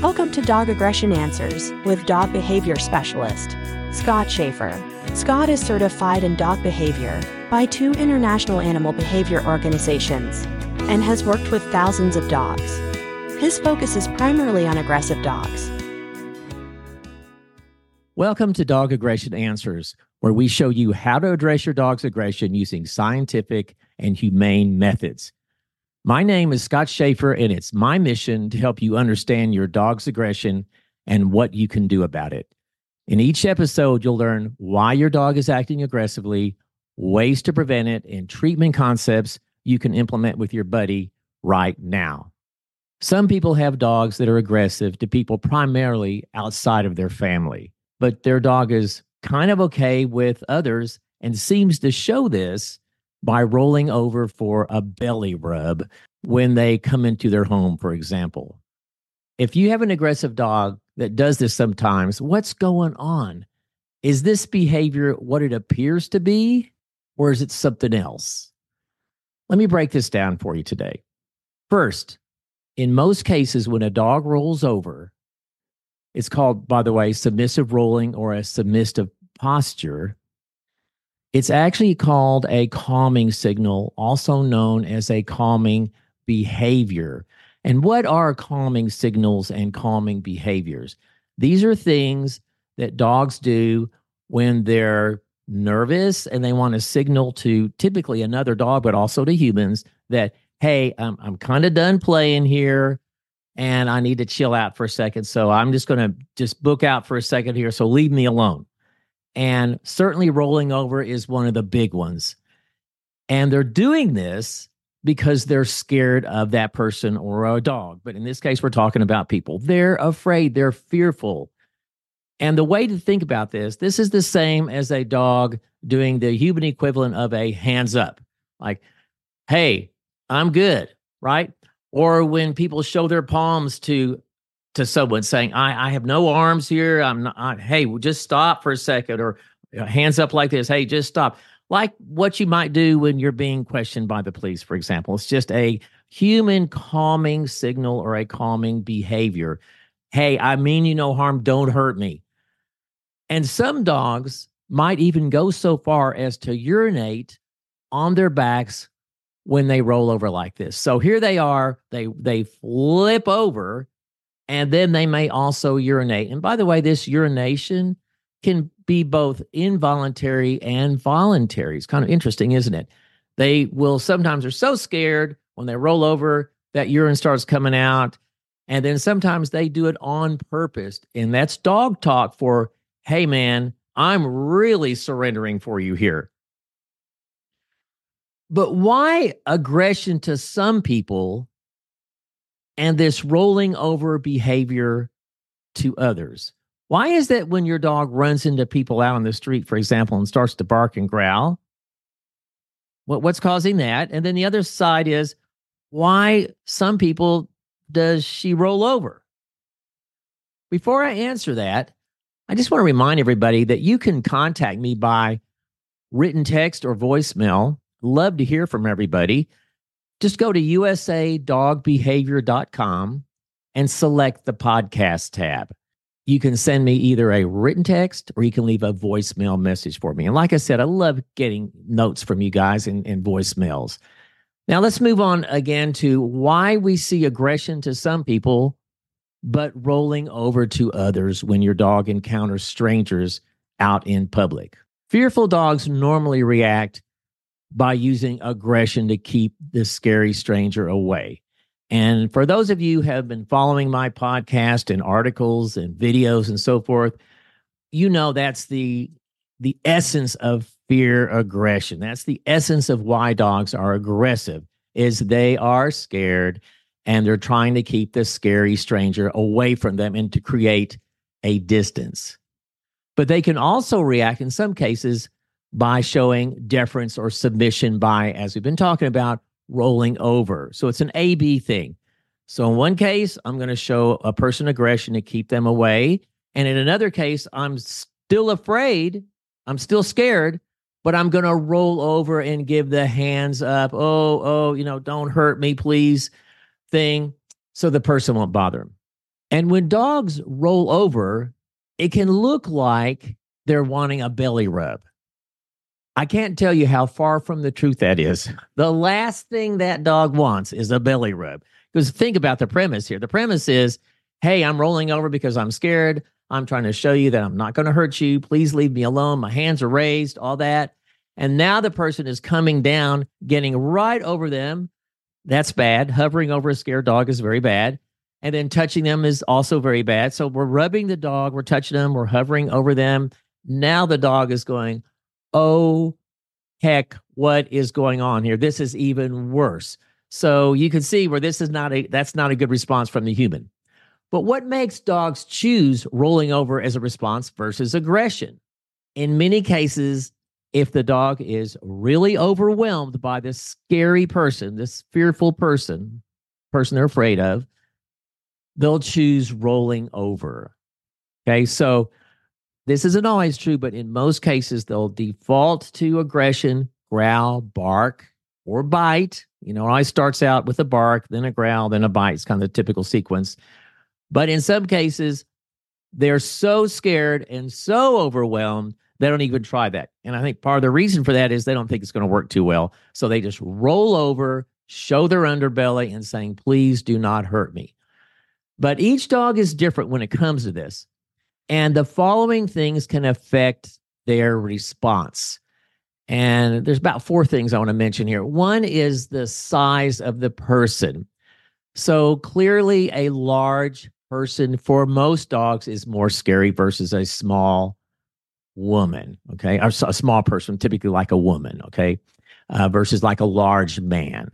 Welcome to Dog Aggression Answers with dog behavior specialist, Scott Schaefer. Scott is certified in dog behavior by two international animal behavior organizations and has worked with thousands of dogs. His focus is primarily on aggressive dogs. Welcome to Dog Aggression Answers, where we show you how to address your dog's aggression using scientific and humane methods. My name is Scott Schaefer, and it's my mission to help you understand your dog's aggression and what you can do about it. In each episode, you'll learn why your dog is acting aggressively, ways to prevent it, and treatment concepts you can implement with your buddy right now. Some people have dogs that are aggressive to people primarily outside of their family, but their dog is kind of okay with others and seems to show this by rolling over for a belly rub when they come into their home, for example. If you have an aggressive dog that does this sometimes, what's going on? Is this behavior what it appears to be, or is it something else? Let me break this down for you today. First, in most cases, when a dog rolls over, it's called, by the way, submissive rolling or a submissive posture. It's actually called a calming signal, also known as a calming behavior. And what are calming signals and calming behaviors? These are things that dogs do when they're nervous and they want to signal to typically another dog, but also to humans that, hey, I'm, I'm kind of done playing here and I need to chill out for a second. So I'm just going to just book out for a second here. So leave me alone. And certainly rolling over is one of the big ones. And they're doing this because they're scared of that person or a dog. But in this case, we're talking about people. They're afraid, they're fearful. And the way to think about this, this is the same as a dog doing the human equivalent of a hands up. Like, hey, I'm good, right? Or when people show their palms to to someone saying, I, I have no arms here. I'm not, I, hey, just stop for a second or hands up like this. Hey, just stop. Like what you might do when you're being questioned by the police, for example. It's just a human calming signal or a calming behavior. Hey, I mean you no harm. Don't hurt me. And some dogs might even go so far as to urinate on their backs when they roll over like this. So here they are, they they flip over and then they may also urinate. And by the way, this urination can be both involuntary and voluntary. It's kind of interesting, isn't it? They will sometimes are so scared when they roll over that urine starts coming out. And then sometimes they do it on purpose. And that's dog talk for, hey, man, I'm really surrendering for you here. But why aggression to some people and this rolling over behavior to others. Why is that when your dog runs into people out on the street, for example, and starts to bark and growl? What, what's causing that? And then the other side is why some people does she roll over? Before I answer that, I just want to remind everybody that you can contact me by written text or voicemail. Love to hear from everybody just go to usadogbehavior.com and select the podcast tab. You can send me either a written text or you can leave a voicemail message for me. And like I said, I love getting notes from you guys in, in voicemails. Now, let's move on again to why we see aggression to some people, but rolling over to others when your dog encounters strangers out in public. Fearful dogs normally react by using aggression to keep this scary stranger away. And for those of you who have been following my podcast and articles and videos and so forth, you know that's the the essence of fear aggression. That's the essence of why dogs are aggressive is they are scared and they're trying to keep the scary stranger away from them and to create a distance. But they can also react in some cases by showing deference or submission by, as we've been talking about, rolling over. So it's an A B thing. So in one case, I'm going to show a person aggression to keep them away. And in another case, I'm still afraid. I'm still scared, but I'm going to roll over and give the hands up. Oh, oh, you know, don't hurt me, please thing. So the person won't bother him. And when dogs roll over, it can look like they're wanting a belly rub. I can't tell you how far from the truth that is. The last thing that dog wants is a belly rub. Because think about the premise here. The premise is hey, I'm rolling over because I'm scared. I'm trying to show you that I'm not going to hurt you. Please leave me alone. My hands are raised, all that. And now the person is coming down, getting right over them. That's bad. Hovering over a scared dog is very bad. And then touching them is also very bad. So we're rubbing the dog, we're touching them, we're hovering over them. Now the dog is going, oh, heck, what is going on here? This is even worse. So you can see where this is not a that's not a good response from the human. But what makes dogs choose rolling over as a response versus aggression? In many cases, if the dog is really overwhelmed by this scary person, this fearful person, person they're afraid of, they'll choose rolling over. Okay, so this isn't always true, but in most cases, they'll default to aggression, growl, bark, or bite. You know, it always starts out with a bark, then a growl, then a bite. It's kind of the typical sequence. But in some cases, they're so scared and so overwhelmed, they don't even try that. And I think part of the reason for that is they don't think it's going to work too well. So they just roll over, show their underbelly, and saying, please do not hurt me. But each dog is different when it comes to this. And the following things can affect their response. And there's about four things I want to mention here. One is the size of the person. So clearly, a large person for most dogs is more scary versus a small woman. Okay. Or a small person, typically like a woman. Okay. Uh, versus like a large man.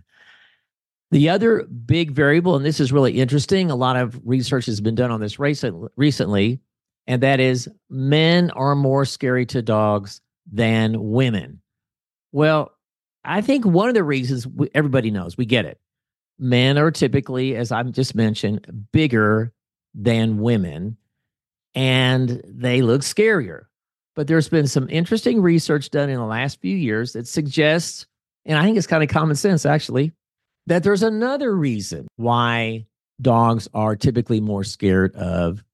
The other big variable, and this is really interesting, a lot of research has been done on this recent, recently, and that is men are more scary to dogs than women. Well, I think one of the reasons we, everybody knows, we get it. Men are typically, as I've just mentioned, bigger than women and they look scarier. But there's been some interesting research done in the last few years that suggests, and I think it's kind of common sense actually, that there's another reason why dogs are typically more scared of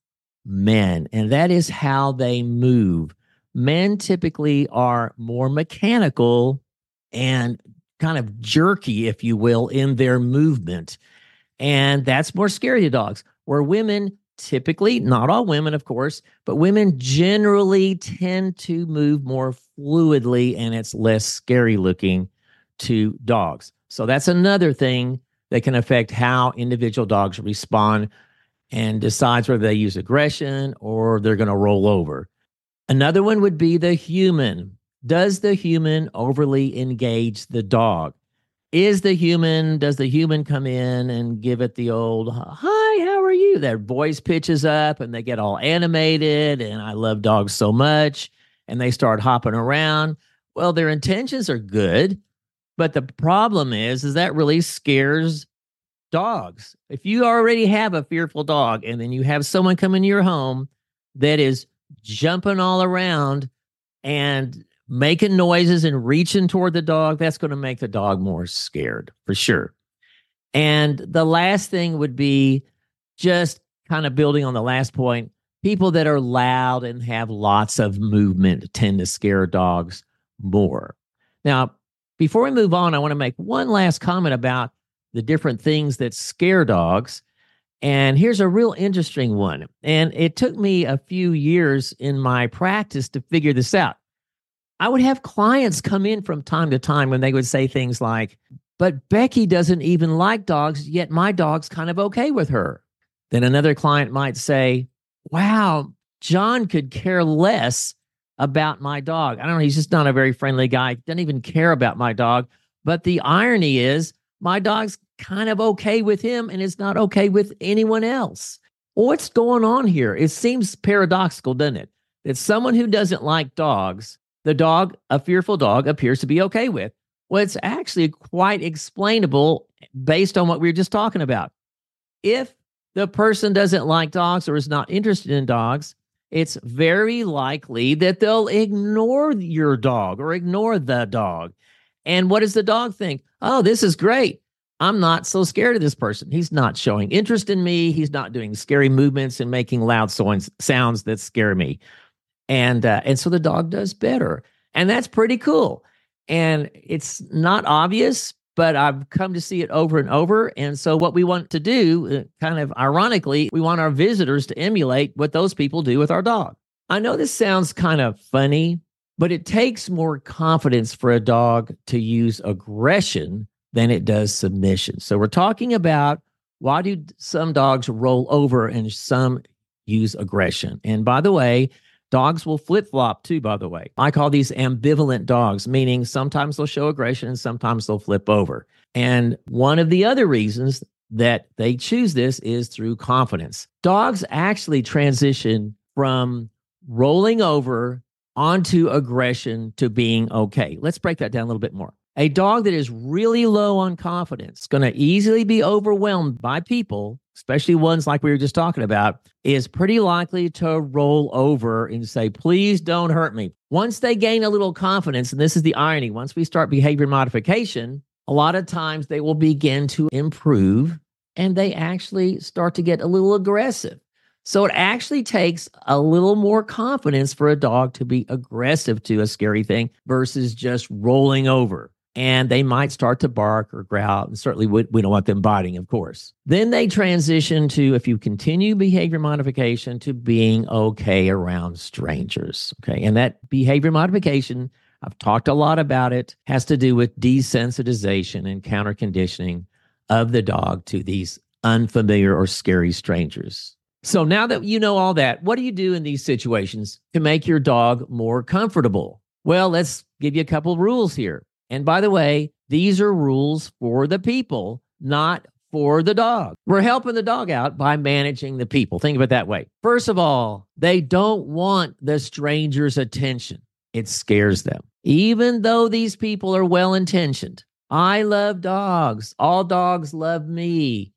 men, and that is how they move. Men typically are more mechanical and kind of jerky, if you will, in their movement. And that's more scary to dogs where women typically, not all women, of course, but women generally tend to move more fluidly and it's less scary looking to dogs. So that's another thing that can affect how individual dogs respond and decides whether they use aggression or they're going to roll over. Another one would be the human. Does the human overly engage the dog? is the human does the human come in and give it the old hi how are you their voice pitches up and they get all animated and i love dogs so much and they start hopping around well their intentions are good but the problem is is that really scares dogs if you already have a fearful dog and then you have someone come into your home that is jumping all around and making noises and reaching toward the dog, that's going to make the dog more scared for sure. And the last thing would be just kind of building on the last point people that are loud and have lots of movement tend to scare dogs more. Now, before we move on, I want to make one last comment about the different things that scare dogs. And here's a real interesting one. And it took me a few years in my practice to figure this out. I would have clients come in from time to time when they would say things like, but Becky doesn't even like dogs, yet my dog's kind of okay with her. Then another client might say, wow, John could care less about my dog. I don't know. He's just not a very friendly guy. Doesn't even care about my dog. But the irony is, my dog's kind of okay with him and it's not okay with anyone else. What's going on here? It seems paradoxical, doesn't it? That someone who doesn't like dogs the dog, a fearful dog, appears to be okay with. Well, it's actually quite explainable based on what we were just talking about. If the person doesn't like dogs or is not interested in dogs, it's very likely that they'll ignore your dog or ignore the dog. And what does the dog think? Oh, this is great. I'm not so scared of this person. He's not showing interest in me. He's not doing scary movements and making loud sounds sounds that scare me. And uh, and so the dog does better. And that's pretty cool. And it's not obvious, but I've come to see it over and over. And so, what we want to do, uh, kind of ironically, we want our visitors to emulate what those people do with our dog. I know this sounds kind of funny, but it takes more confidence for a dog to use aggression than it does submission. So we're talking about why do some dogs roll over and some use aggression? And by the way, dogs will flip flop too, by the way. I call these ambivalent dogs, meaning sometimes they'll show aggression and sometimes they'll flip over. And one of the other reasons that they choose this is through confidence. Dogs actually transition from rolling over onto aggression to being okay. Let's break that down a little bit more. A dog that is really low on confidence, is going to easily be overwhelmed by people, especially ones like we were just talking about, is pretty likely to roll over and say, please don't hurt me. Once they gain a little confidence, and this is the irony, once we start behavior modification, a lot of times they will begin to improve and they actually start to get a little aggressive. So it actually takes a little more confidence for a dog to be aggressive to a scary thing versus just rolling over and they might start to bark or growl. And certainly, we, we don't want them biting, of course. Then they transition to, if you continue behavior modification, to being okay around strangers. Okay. And that behavior modification, I've talked a lot about it, has to do with desensitization and counter conditioning of the dog to these unfamiliar or scary strangers. So now that you know all that, what do you do in these situations to make your dog more comfortable? Well, let's give you a couple rules here. And by the way, these are rules for the people, not for the dog. We're helping the dog out by managing the people. Think of it that way. First of all, they don't want the stranger's attention. It scares them. Even though these people are well intentioned, I love dogs, all dogs love me,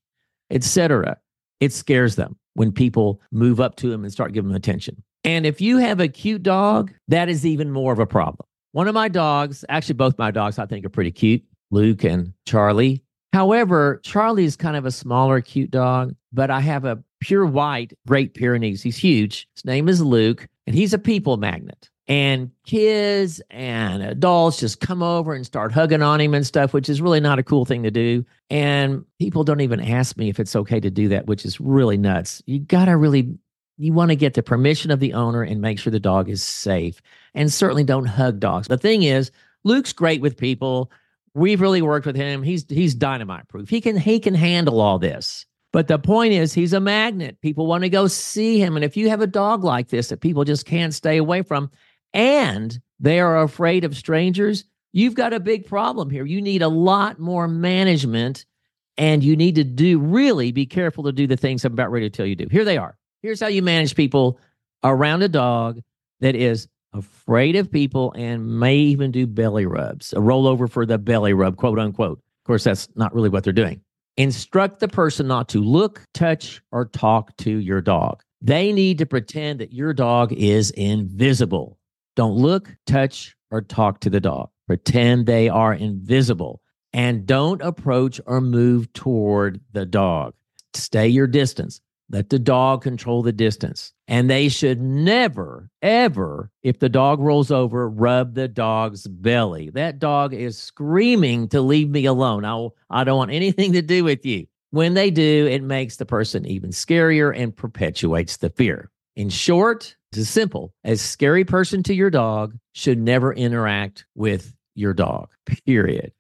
etc. It scares them when people move up to them and start giving them attention. And if you have a cute dog, that is even more of a problem. One of my dogs, actually, both my dogs, I think are pretty cute, Luke and Charlie. However, Charlie is kind of a smaller, cute dog, but I have a pure white Great Pyrenees. He's huge. His name is Luke, and he's a people magnet. And kids and adults just come over and start hugging on him and stuff, which is really not a cool thing to do. And people don't even ask me if it's okay to do that, which is really nuts. You got to really you want to get the permission of the owner and make sure the dog is safe. And certainly don't hug dogs. The thing is, Luke's great with people. We've really worked with him. He's he's dynamite proof. He can he can handle all this. But the point is he's a magnet. People want to go see him. And if you have a dog like this that people just can't stay away from and they are afraid of strangers, you've got a big problem here. You need a lot more management and you need to do really be careful to do the things I'm about ready to tell you to do. Here they are. Here's how you manage people around a dog that is afraid of people and may even do belly rubs, a rollover for the belly rub, quote unquote. Of course, that's not really what they're doing. Instruct the person not to look, touch, or talk to your dog. They need to pretend that your dog is invisible. Don't look, touch, or talk to the dog. Pretend they are invisible and don't approach or move toward the dog. Stay your distance. Let the dog control the distance. And they should never, ever, if the dog rolls over, rub the dog's belly. That dog is screaming to leave me alone. I, I don't want anything to do with you. When they do, it makes the person even scarier and perpetuates the fear. In short, it's as simple. as scary person to your dog should never interact with your dog, period.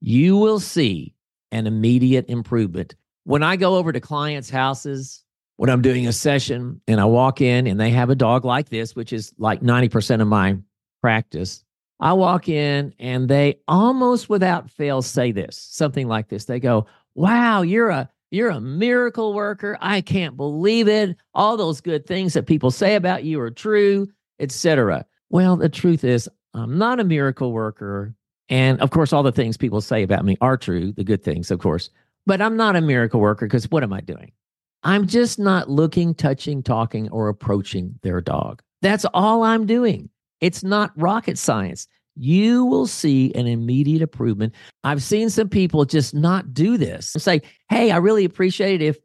You will see an immediate improvement. When I go over to clients' houses, when I'm doing a session and I walk in and they have a dog like this, which is like 90% of my practice, I walk in and they almost without fail say this, something like this. They go, "Wow, you're a you're a miracle worker. I can't believe it. All those good things that people say about you are true, etc." Well, the truth is, I'm not a miracle worker, and of course all the things people say about me are true, the good things, of course. But I'm not a miracle worker because what am I doing? I'm just not looking, touching, talking, or approaching their dog. That's all I'm doing. It's not rocket science. You will see an immediate improvement. I've seen some people just not do this and say, Hey, I really appreciate it if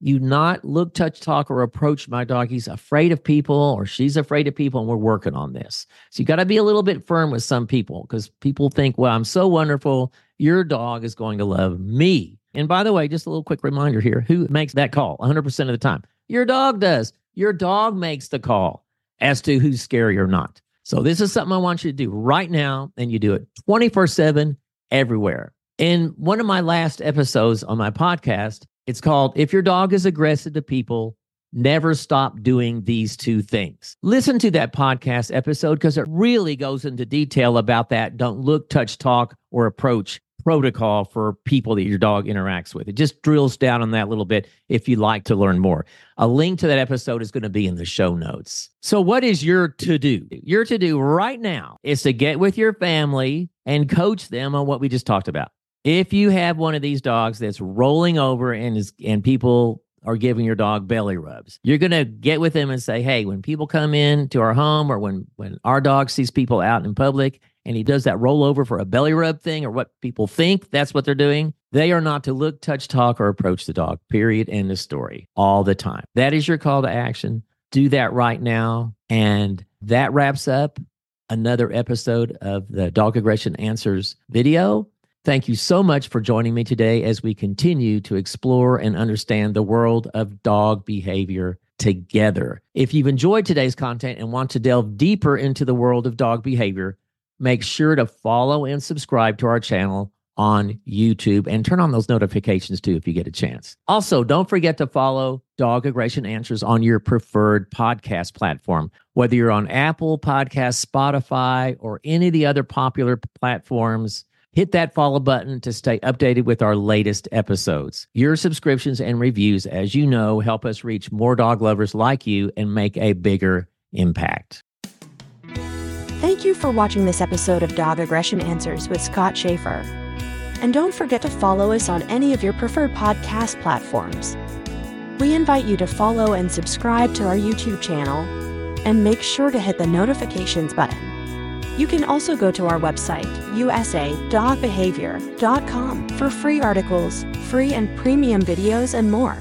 you not look, touch, talk, or approach my dog. He's afraid of people or she's afraid of people, and we're working on this. So you got to be a little bit firm with some people because people think, well, I'm so wonderful. Your dog is going to love me. And by the way, just a little quick reminder here who makes that call 100% of the time? Your dog does. Your dog makes the call as to who's scary or not. So this is something I want you to do right now, and you do it 24 7 everywhere. In one of my last episodes on my podcast, it's called If Your Dog is Aggressive to People, Never Stop Doing These Two Things. Listen to that podcast episode because it really goes into detail about that. Don't look, touch, talk, or approach protocol for people that your dog interacts with. It just drills down on that a little bit if you'd like to learn more. A link to that episode is going to be in the show notes. So, what is your to do? Your to do right now is to get with your family and coach them on what we just talked about. If you have one of these dogs that's rolling over and is and people are giving your dog belly rubs. You're going to get with them and say, "Hey, when people come in to our home or when when our dog sees people out in public and he does that rollover for a belly rub thing or what people think that's what they're doing, they are not to look, touch, talk, or approach the dog. Period. End of story. All the time. That is your call to action. Do that right now. And that wraps up another episode of the Dog Aggression Answers video. Thank you so much for joining me today as we continue to explore and understand the world of dog behavior together. If you've enjoyed today's content and want to delve deeper into the world of dog behavior, make sure to follow and subscribe to our channel on YouTube and turn on those notifications too if you get a chance. Also, don't forget to follow Dog Aggression Answers on your preferred podcast platform, whether you're on Apple Podcasts, Spotify, or any of the other popular platforms. Hit that follow button to stay updated with our latest episodes. Your subscriptions and reviews, as you know, help us reach more dog lovers like you and make a bigger impact. Thank you for watching this episode of Dog Aggression Answers with Scott Schaefer. And don't forget to follow us on any of your preferred podcast platforms. We invite you to follow and subscribe to our YouTube channel and make sure to hit the notifications button. You can also go to our website, usadogbehavior.com, for free articles, free and premium videos, and more.